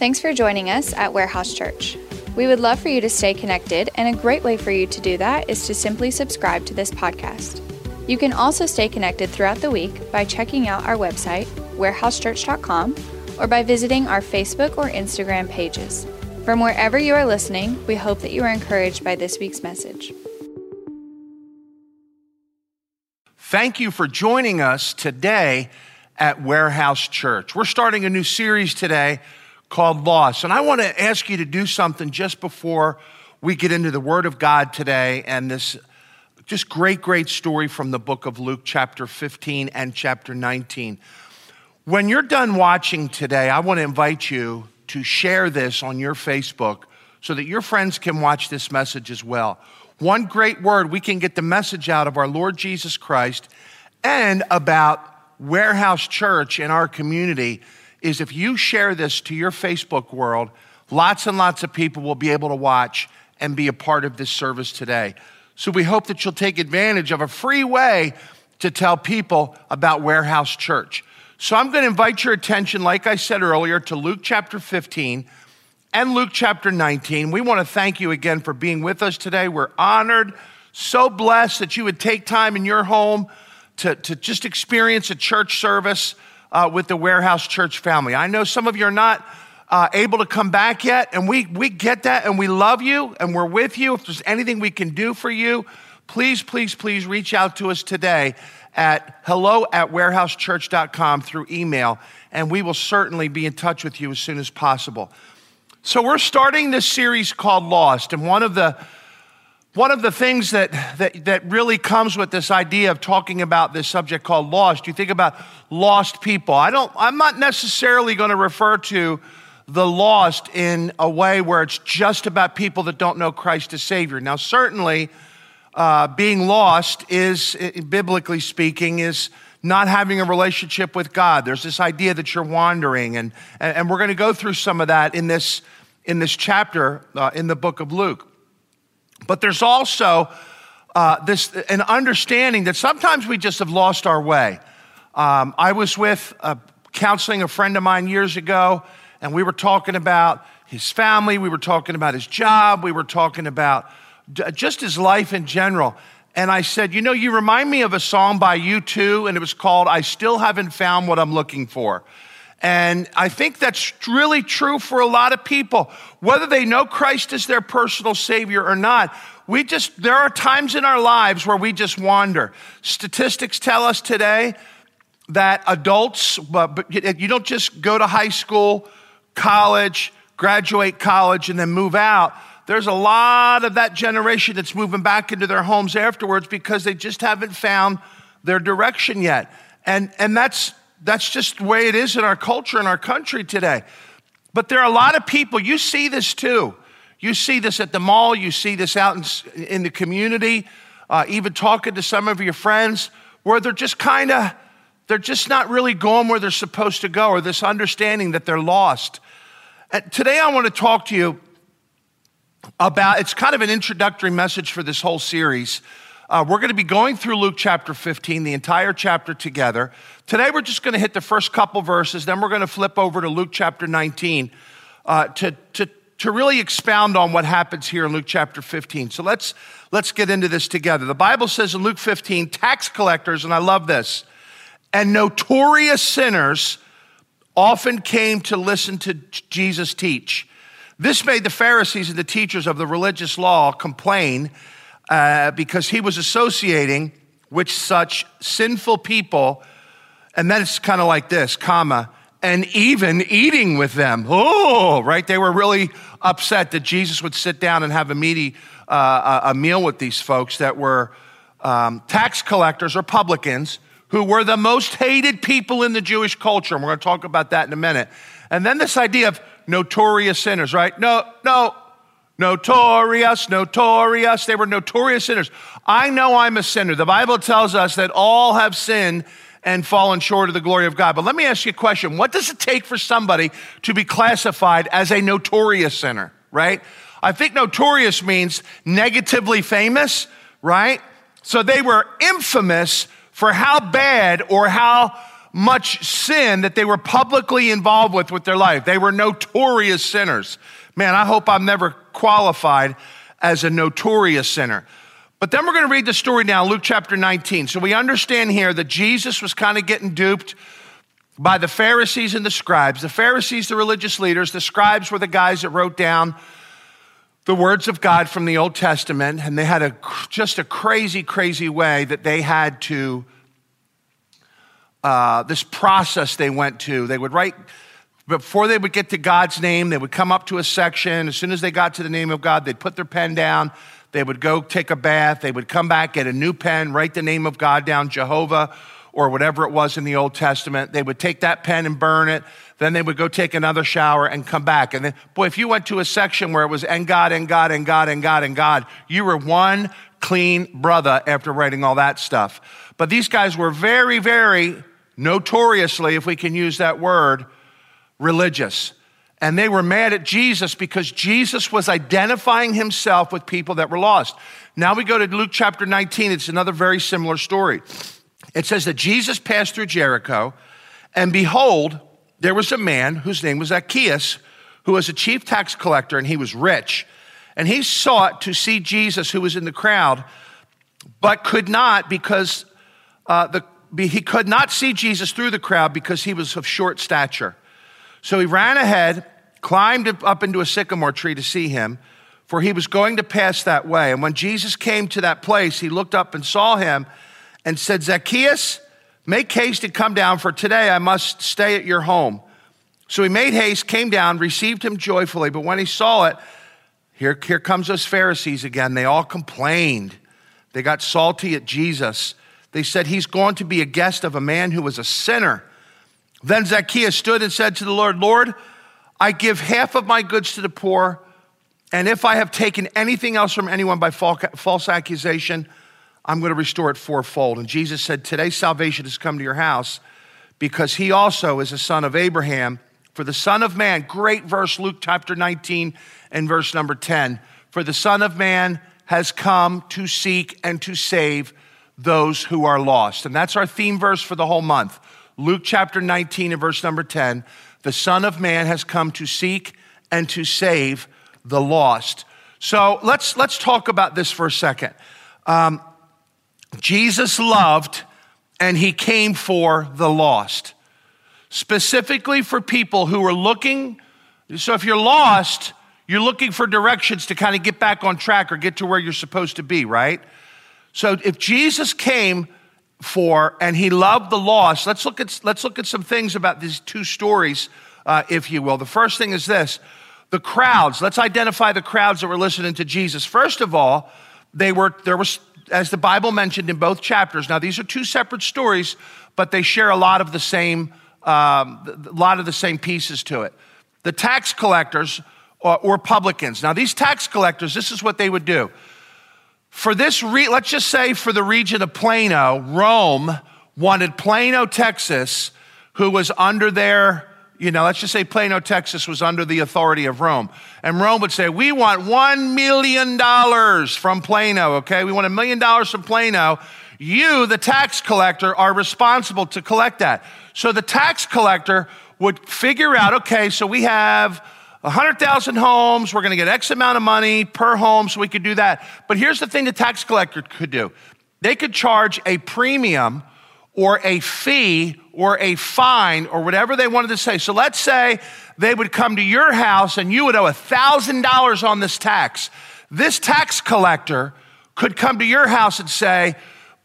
Thanks for joining us at Warehouse Church. We would love for you to stay connected, and a great way for you to do that is to simply subscribe to this podcast. You can also stay connected throughout the week by checking out our website, warehousechurch.com, or by visiting our Facebook or Instagram pages. From wherever you are listening, we hope that you are encouraged by this week's message. Thank you for joining us today at Warehouse Church. We're starting a new series today called Lost. And I want to ask you to do something just before we get into the Word of God today and this just great, great story from the book of Luke, chapter 15 and chapter 19. When you're done watching today, I want to invite you to share this on your Facebook so that your friends can watch this message as well. One great word, we can get the message out of our Lord Jesus Christ and about Warehouse Church in our community is if you share this to your Facebook world, lots and lots of people will be able to watch and be a part of this service today. So we hope that you'll take advantage of a free way to tell people about Warehouse Church. So I'm going to invite your attention, like I said earlier, to Luke chapter 15 and Luke chapter 19. We want to thank you again for being with us today. We're honored, so blessed that you would take time in your home to, to just experience a church service uh, with the Warehouse Church family. I know some of you are not uh, able to come back yet, and we, we get that, and we love you, and we're with you. If there's anything we can do for you, please, please, please reach out to us today at hello at warehousechurch.com through email, and we will certainly be in touch with you as soon as possible. So, we're starting this series called Lost, and one of the one of the things that, that, that really comes with this idea of talking about this subject called lost, you think about lost people. I don't, I'm not necessarily going to refer to the lost in a way where it's just about people that don't know Christ as Savior. Now, certainly, uh, being lost is, biblically speaking, is not having a relationship with God. There's this idea that you're wandering, and, and we're going to go through some of that in this, in this chapter uh, in the book of Luke. But there's also uh, this an understanding that sometimes we just have lost our way. Um, I was with uh, counseling a friend of mine years ago, and we were talking about his family, we were talking about his job, we were talking about just his life in general. And I said, You know, you remind me of a song by U2, and it was called I Still Haven't Found What I'm Looking For. And I think that's really true for a lot of people. Whether they know Christ as their personal Savior or not, we just, there are times in our lives where we just wander. Statistics tell us today that adults, but you don't just go to high school, college, graduate college, and then move out. There's a lot of that generation that's moving back into their homes afterwards because they just haven't found their direction yet. And, and that's, that's just the way it is in our culture, in our country today. But there are a lot of people, you see this too. You see this at the mall, you see this out in, in the community, uh, even talking to some of your friends, where they're just kind of, they're just not really going where they're supposed to go, or this understanding that they're lost. And today I want to talk to you about, it's kind of an introductory message for this whole series. Uh, we're going to be going through Luke chapter 15, the entire chapter together. Today, we're just going to hit the first couple verses, then we're going to flip over to Luke chapter 19 uh, to, to, to really expound on what happens here in Luke chapter 15. So let's, let's get into this together. The Bible says in Luke 15, tax collectors, and I love this, and notorious sinners often came to listen to Jesus teach. This made the Pharisees and the teachers of the religious law complain uh, because he was associating with such sinful people. And then it's kind of like this, comma, and even eating with them. Oh, right? They were really upset that Jesus would sit down and have a meaty uh, a meal with these folks that were um, tax collectors or publicans who were the most hated people in the Jewish culture. And we're going to talk about that in a minute. And then this idea of notorious sinners, right? No, no, Notorious, notorious. They were notorious sinners. I know I'm a sinner. The Bible tells us that all have sinned and fallen short of the glory of God. But let me ask you a question. What does it take for somebody to be classified as a notorious sinner, right? I think notorious means negatively famous, right? So they were infamous for how bad or how much sin that they were publicly involved with with their life. They were notorious sinners. Man, I hope I'm never qualified as a notorious sinner. But then we're going to read the story now, Luke chapter 19. So we understand here that Jesus was kind of getting duped by the Pharisees and the scribes. The Pharisees, the religious leaders, the scribes were the guys that wrote down the words of God from the Old Testament, and they had a, just a crazy, crazy way that they had to, uh, this process they went to. They would write, before they would get to God's name, they would come up to a section. As soon as they got to the name of God, they'd put their pen down. They would go take a bath. They would come back, get a new pen, write the name of God down, Jehovah or whatever it was in the Old Testament. They would take that pen and burn it. Then they would go take another shower and come back. And then, boy, if you went to a section where it was and God and God and God and God and God, you were one clean brother after writing all that stuff. But these guys were very, very notoriously, if we can use that word, religious. And they were mad at Jesus because Jesus was identifying himself with people that were lost. Now we go to Luke chapter 19. It's another very similar story. It says that Jesus passed through Jericho, and behold, there was a man whose name was Zacchaeus, who was a chief tax collector, and he was rich. And he sought to see Jesus, who was in the crowd, but could not because uh, the, he could not see Jesus through the crowd because he was of short stature. So he ran ahead, climbed up into a sycamore tree to see him, for he was going to pass that way. And when Jesus came to that place, he looked up and saw him and said, Zacchaeus, make haste and come down, for today I must stay at your home. So he made haste, came down, received him joyfully. But when he saw it, here, here comes those Pharisees again. They all complained. They got salty at Jesus. They said, He's going to be a guest of a man who was a sinner. Then Zacchaeus stood and said to the Lord, Lord, I give half of my goods to the poor, and if I have taken anything else from anyone by false accusation, I'm going to restore it fourfold. And Jesus said, Today salvation has come to your house because he also is a son of Abraham. For the Son of Man, great verse, Luke chapter 19 and verse number 10. For the Son of Man has come to seek and to save those who are lost. And that's our theme verse for the whole month. Luke chapter 19 and verse number 10. The Son of Man has come to seek and to save the lost. So let's, let's talk about this for a second. Um, Jesus loved and he came for the lost, specifically for people who are looking. So if you're lost, you're looking for directions to kind of get back on track or get to where you're supposed to be, right? So if Jesus came for and he loved the lost, let's look at, let's look at some things about these two stories, uh, if you will. The first thing is this the crowds. Let's identify the crowds that were listening to Jesus. First of all, they were, there was as the Bible mentioned in both chapters. Now, these are two separate stories, but they share a lot of the same, um, a lot of the same pieces to it. The tax collectors or, or publicans. Now, these tax collectors, this is what they would do. For this, re- let's just say for the region of Plano, Rome wanted Plano, Texas, who was under their you know, let's just say Plano, Texas was under the authority of Rome. And Rome would say, We want $1 million from Plano, okay? We want a million dollars from Plano. You, the tax collector, are responsible to collect that. So the tax collector would figure out, okay, so we have 100,000 homes, we're gonna get X amount of money per home, so we could do that. But here's the thing the tax collector could do they could charge a premium or a fee or a fine or whatever they wanted to say. So let's say they would come to your house and you would owe $1,000 on this tax. This tax collector could come to your house and say,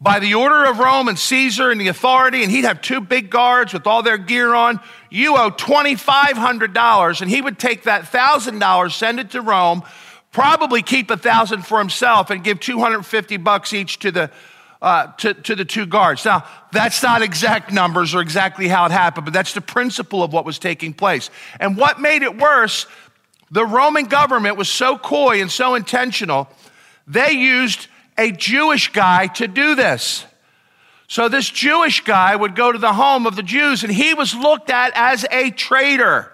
by the order of Rome and Caesar and the authority, and he'd have two big guards with all their gear on. You owe $2,500, and he would take that $1,000, send it to Rome, probably keep a thousand for himself, and give 250 bucks each to the uh, to, to the two guards. Now, that's not exact numbers or exactly how it happened, but that's the principle of what was taking place. And what made it worse, the Roman government was so coy and so intentional, they used a Jewish guy to do this. So, this Jewish guy would go to the home of the Jews, and he was looked at as a traitor.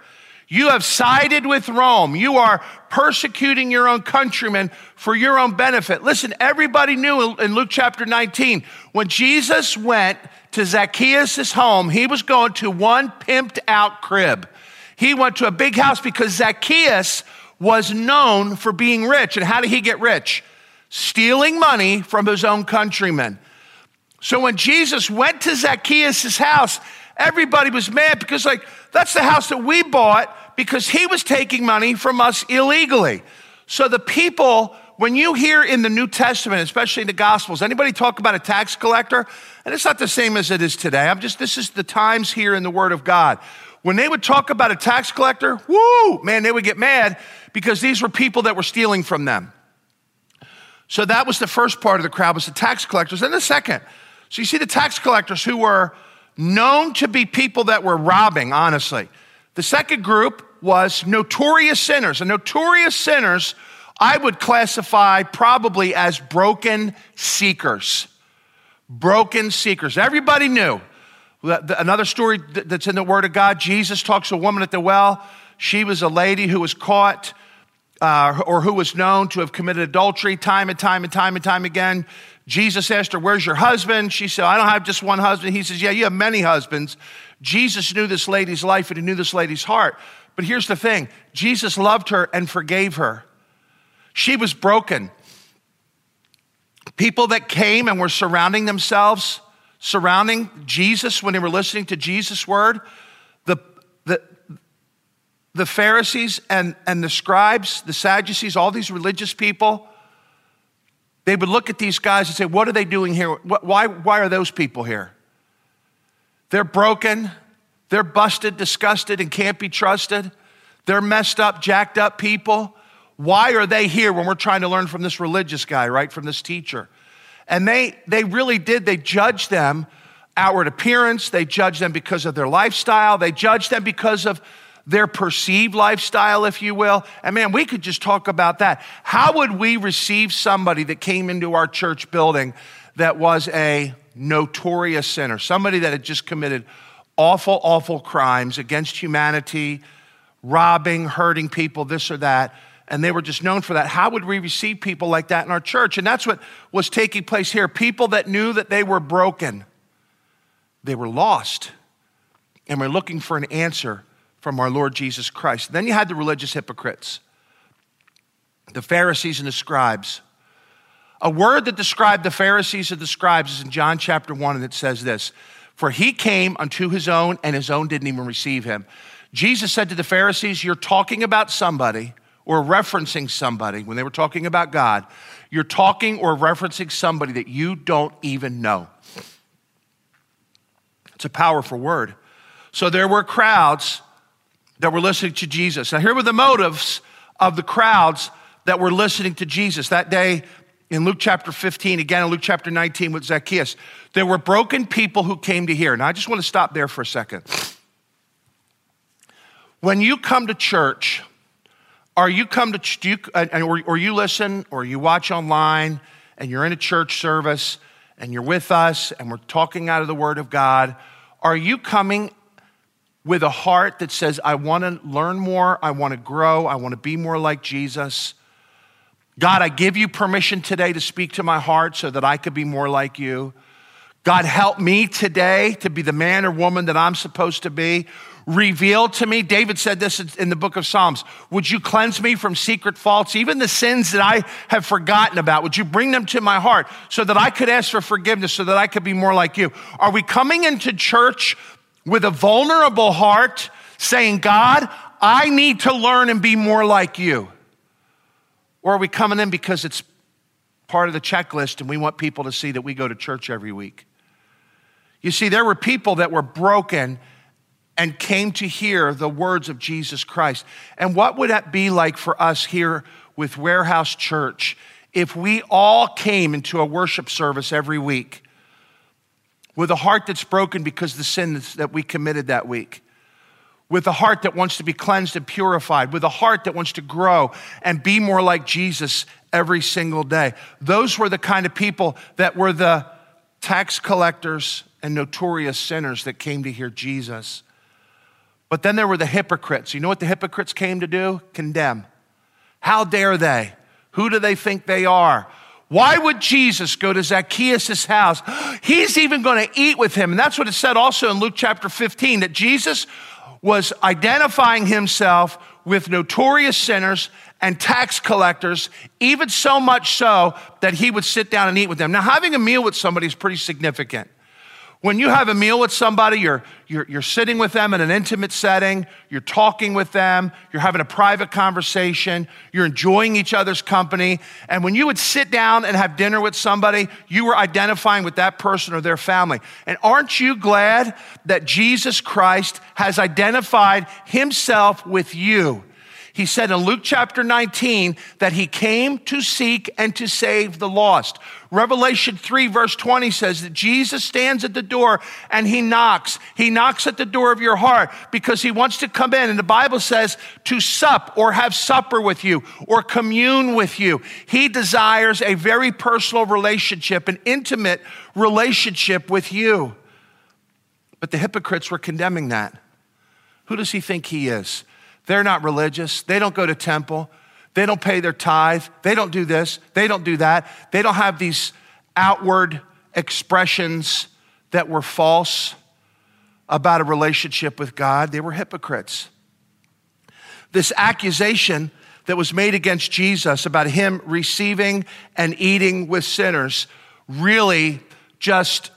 You have sided with Rome. You are persecuting your own countrymen for your own benefit. Listen, everybody knew in Luke chapter 19, when Jesus went to Zacchaeus' home, he was going to one pimped out crib. He went to a big house because Zacchaeus was known for being rich. And how did he get rich? Stealing money from his own countrymen. So when Jesus went to Zacchaeus' house, everybody was mad because, like, that's the house that we bought because he was taking money from us illegally. So the people, when you hear in the New Testament, especially in the Gospels, anybody talk about a tax collector? And it's not the same as it is today. I'm just, this is the times here in the Word of God. When they would talk about a tax collector, whoo, man, they would get mad because these were people that were stealing from them. So that was the first part of the crowd was the tax collectors. And the second, so you see the tax collectors who were known to be people that were robbing, honestly. The second group was notorious sinners. And notorious sinners, I would classify probably as broken seekers. Broken seekers. Everybody knew. Another story that's in the Word of God Jesus talks to a woman at the well. She was a lady who was caught uh, or who was known to have committed adultery time and time and time and time again. Jesus asked her, Where's your husband? She said, I don't have just one husband. He says, Yeah, you have many husbands. Jesus knew this lady's life and he knew this lady's heart. But here's the thing Jesus loved her and forgave her. She was broken. People that came and were surrounding themselves, surrounding Jesus when they were listening to Jesus' word, the, the, the Pharisees and, and the scribes, the Sadducees, all these religious people, they would look at these guys and say, What are they doing here? Why, why are those people here? They're broken, they're busted, disgusted, and can't be trusted. They're messed up, jacked up people. Why are they here when we're trying to learn from this religious guy, right? From this teacher? And they, they really did. They judged them outward appearance, they judged them because of their lifestyle, they judged them because of their perceived lifestyle, if you will. And man, we could just talk about that. How would we receive somebody that came into our church building that was a notorious sinner, somebody that had just committed awful, awful crimes against humanity, robbing, hurting people, this or that? and they were just known for that. How would we receive people like that in our church? And that's what was taking place here. People that knew that they were broken, they were lost, and were looking for an answer from our Lord Jesus Christ. Then you had the religious hypocrites, the Pharisees and the scribes. A word that described the Pharisees and the scribes is in John chapter 1, and it says this For he came unto his own, and his own didn't even receive him. Jesus said to the Pharisees, You're talking about somebody or referencing somebody when they were talking about God. You're talking or referencing somebody that you don't even know. It's a powerful word. So there were crowds that were listening to Jesus. Now, here were the motives of the crowds that were listening to Jesus. That day in Luke chapter 15, again in Luke chapter 19 with Zacchaeus, there were broken people who came to hear. Now, I just want to stop there for a second. When you come to church, are you come to do you, or, or you listen or you watch online and you're in a church service and you're with us and we're talking out of the Word of God? Are you coming with a heart that says, I want to learn more, I want to grow, I want to be more like Jesus. God, I give you permission today to speak to my heart so that I could be more like you. God, help me today to be the man or woman that I'm supposed to be. Reveal to me, David said this in the book of Psalms, would you cleanse me from secret faults, even the sins that I have forgotten about? Would you bring them to my heart so that I could ask for forgiveness, so that I could be more like you? Are we coming into church with a vulnerable heart saying, God, I need to learn and be more like you? Or are we coming in because it's part of the checklist and we want people to see that we go to church every week? You see, there were people that were broken and came to hear the words of Jesus Christ. And what would that be like for us here with Warehouse Church if we all came into a worship service every week with a heart that's broken because the sins that we committed that week, with a heart that wants to be cleansed and purified, with a heart that wants to grow and be more like Jesus every single day. Those were the kind of people that were the tax collectors and notorious sinners that came to hear Jesus. But then there were the hypocrites. You know what the hypocrites came to do? Condemn. How dare they? Who do they think they are? Why would Jesus go to Zacchaeus' house? He's even going to eat with him. And that's what it said also in Luke chapter 15 that Jesus was identifying himself with notorious sinners and tax collectors, even so much so that he would sit down and eat with them. Now, having a meal with somebody is pretty significant. When you have a meal with somebody, you're, you're, you're sitting with them in an intimate setting, you're talking with them, you're having a private conversation, you're enjoying each other's company. And when you would sit down and have dinner with somebody, you were identifying with that person or their family. And aren't you glad that Jesus Christ has identified himself with you? He said in Luke chapter 19 that he came to seek and to save the lost. Revelation 3 verse 20 says that Jesus stands at the door and he knocks. He knocks at the door of your heart because he wants to come in. And the Bible says to sup or have supper with you or commune with you. He desires a very personal relationship, an intimate relationship with you. But the hypocrites were condemning that. Who does he think he is? They're not religious. They don't go to temple. They don't pay their tithe. They don't do this. They don't do that. They don't have these outward expressions that were false about a relationship with God. They were hypocrites. This accusation that was made against Jesus about him receiving and eating with sinners really just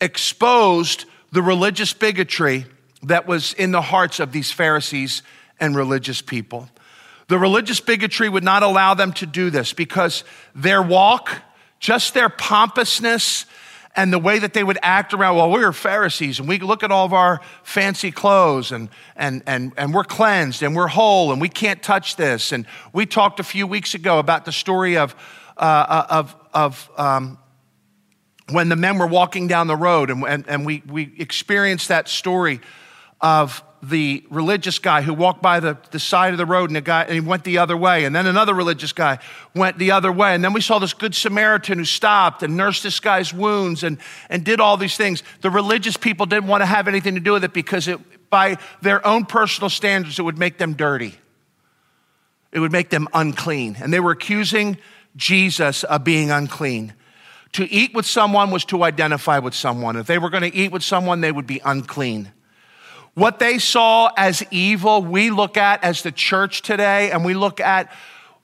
exposed the religious bigotry that was in the hearts of these Pharisees and religious people. The religious bigotry would not allow them to do this because their walk, just their pompousness, and the way that they would act around, well, we're Pharisees and we look at all of our fancy clothes and, and, and, and we're cleansed and we're whole and we can't touch this. And we talked a few weeks ago about the story of, uh, uh of, of um, when the men were walking down the road and, and, and we, we experienced that story of the religious guy who walked by the, the side of the road and, the guy, and he went the other way. And then another religious guy went the other way. And then we saw this good Samaritan who stopped and nursed this guy's wounds and, and did all these things. The religious people didn't want to have anything to do with it because it, by their own personal standards, it would make them dirty. It would make them unclean. And they were accusing Jesus of being unclean. To eat with someone was to identify with someone. If they were going to eat with someone, they would be unclean. What they saw as evil, we look at as the church today, and we look at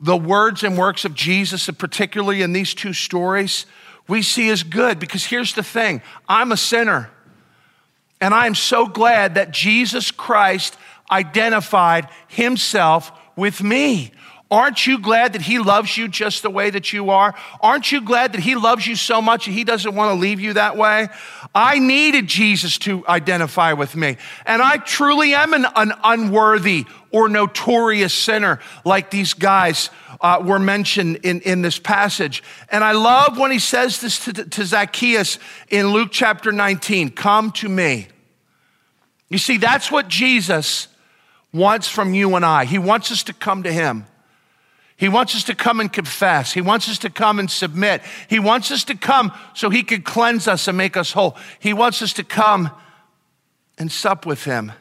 the words and works of Jesus, particularly in these two stories, we see as good. Because here's the thing I'm a sinner. And I am so glad that Jesus Christ identified himself with me. Aren't you glad that He loves you just the way that you are? Aren't you glad that He loves you so much that He doesn't want to leave you that way? I needed Jesus to identify with me. And I truly am an, an unworthy or notorious sinner like these guys uh, were mentioned in, in this passage. And I love when He says this to, to Zacchaeus in Luke chapter 19 Come to me. You see, that's what Jesus wants from you and I. He wants us to come to Him. He wants us to come and confess. He wants us to come and submit. He wants us to come so he can cleanse us and make us whole. He wants us to come and sup with him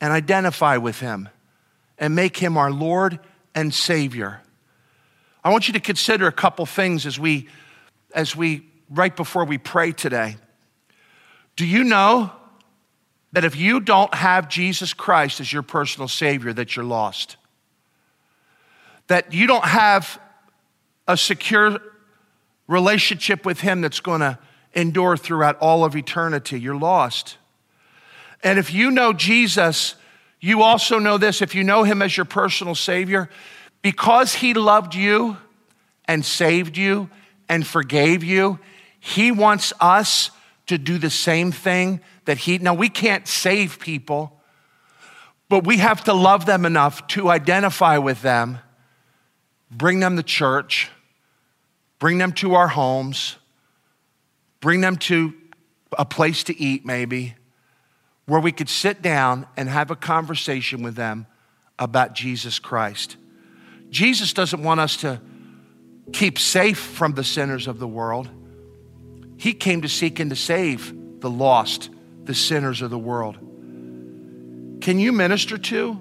and identify with him and make him our Lord and Savior. I want you to consider a couple things as we, as we, right before we pray today. Do you know that if you don't have Jesus Christ as your personal Savior, that you're lost? That you don't have a secure relationship with Him that's going to endure throughout all of eternity. You're lost. And if you know Jesus, you also know this if you know Him as your personal Savior, because He loved you and saved you and forgave you, He wants us to do the same thing that He. Now, we can't save people, but we have to love them enough to identify with them bring them to church, bring them to our homes, bring them to a place to eat, maybe, where we could sit down and have a conversation with them about Jesus Christ. Jesus doesn't want us to keep safe from the sinners of the world. He came to seek and to save the lost, the sinners of the world. Can you minister to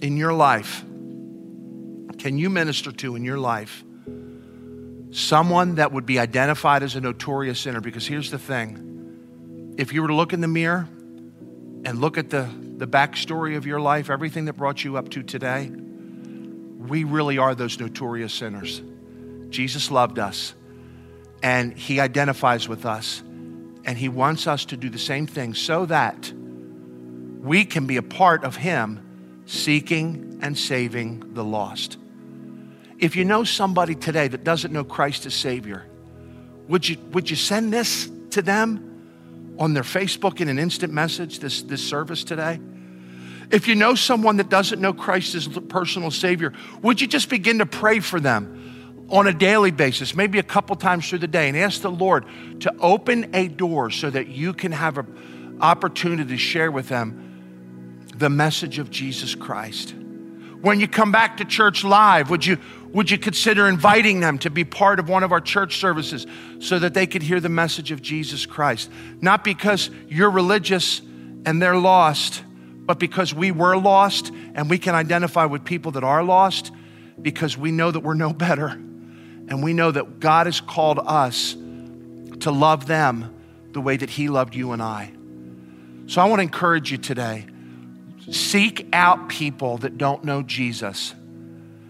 in your life? Can you minister to in your life someone that would be identified as a notorious sinner? Because here's the thing if you were to look in the mirror and look at the, the backstory of your life, everything that brought you up to today, we really are those notorious sinners. Jesus loved us and he identifies with us and he wants us to do the same thing so that we can be a part of him seeking and saving the lost. If you know somebody today that doesn't know Christ as Savior, would you, would you send this to them on their Facebook in an instant message, this, this service today? If you know someone that doesn't know Christ as personal Savior, would you just begin to pray for them on a daily basis, maybe a couple times through the day, and ask the Lord to open a door so that you can have an opportunity to share with them the message of Jesus Christ? When you come back to church live, would you, would you consider inviting them to be part of one of our church services so that they could hear the message of Jesus Christ? Not because you're religious and they're lost, but because we were lost and we can identify with people that are lost because we know that we're no better. And we know that God has called us to love them the way that He loved you and I. So I want to encourage you today Seek out people that don't know Jesus.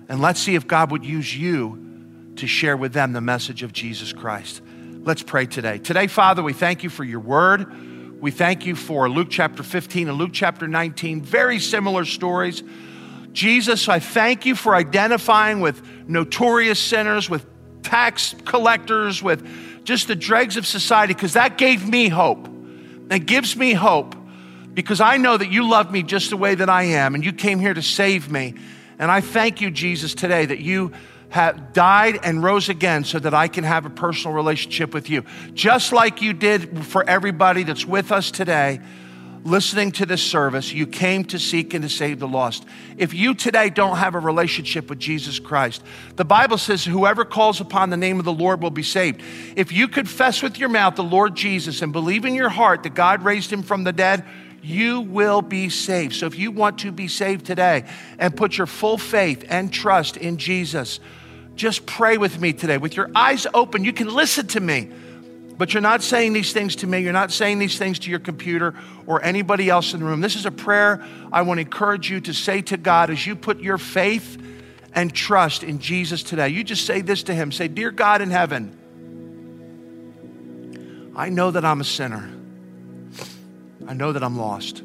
And let's see if God would use you to share with them the message of Jesus Christ. Let's pray today. Today, Father, we thank you for your word. We thank you for Luke chapter 15 and Luke chapter 19, very similar stories. Jesus, I thank you for identifying with notorious sinners, with tax collectors, with just the dregs of society, because that gave me hope. That gives me hope because I know that you love me just the way that I am and you came here to save me. And I thank you, Jesus, today that you have died and rose again so that I can have a personal relationship with you. Just like you did for everybody that's with us today, listening to this service, you came to seek and to save the lost. If you today don't have a relationship with Jesus Christ, the Bible says, whoever calls upon the name of the Lord will be saved. If you confess with your mouth the Lord Jesus and believe in your heart that God raised him from the dead, you will be saved. So if you want to be saved today and put your full faith and trust in Jesus, just pray with me today. With your eyes open, you can listen to me. But you're not saying these things to me. You're not saying these things to your computer or anybody else in the room. This is a prayer I want to encourage you to say to God as you put your faith and trust in Jesus today. You just say this to Him Say, Dear God in heaven, I know that I'm a sinner. I know that I'm lost.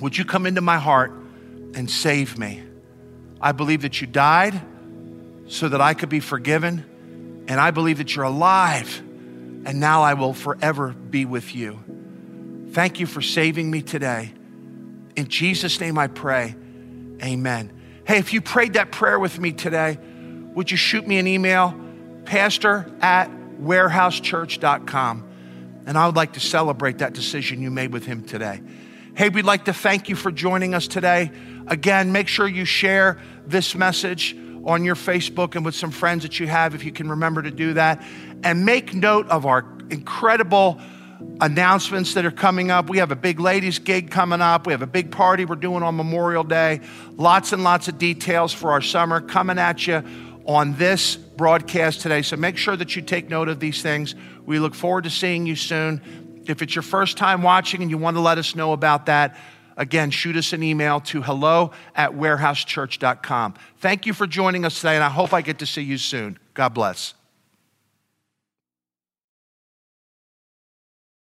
Would you come into my heart and save me? I believe that you died so that I could be forgiven, and I believe that you're alive, and now I will forever be with you. Thank you for saving me today. In Jesus' name I pray. Amen. Hey, if you prayed that prayer with me today, would you shoot me an email? Pastor at warehousechurch.com. And I would like to celebrate that decision you made with him today. Hey, we'd like to thank you for joining us today. Again, make sure you share this message on your Facebook and with some friends that you have, if you can remember to do that. And make note of our incredible announcements that are coming up. We have a big ladies' gig coming up. We have a big party we're doing on Memorial Day. Lots and lots of details for our summer coming at you on this broadcast today. So make sure that you take note of these things. We look forward to seeing you soon. If it's your first time watching and you want to let us know about that, again, shoot us an email to hello at warehousechurch.com. Thank you for joining us today, and I hope I get to see you soon. God bless.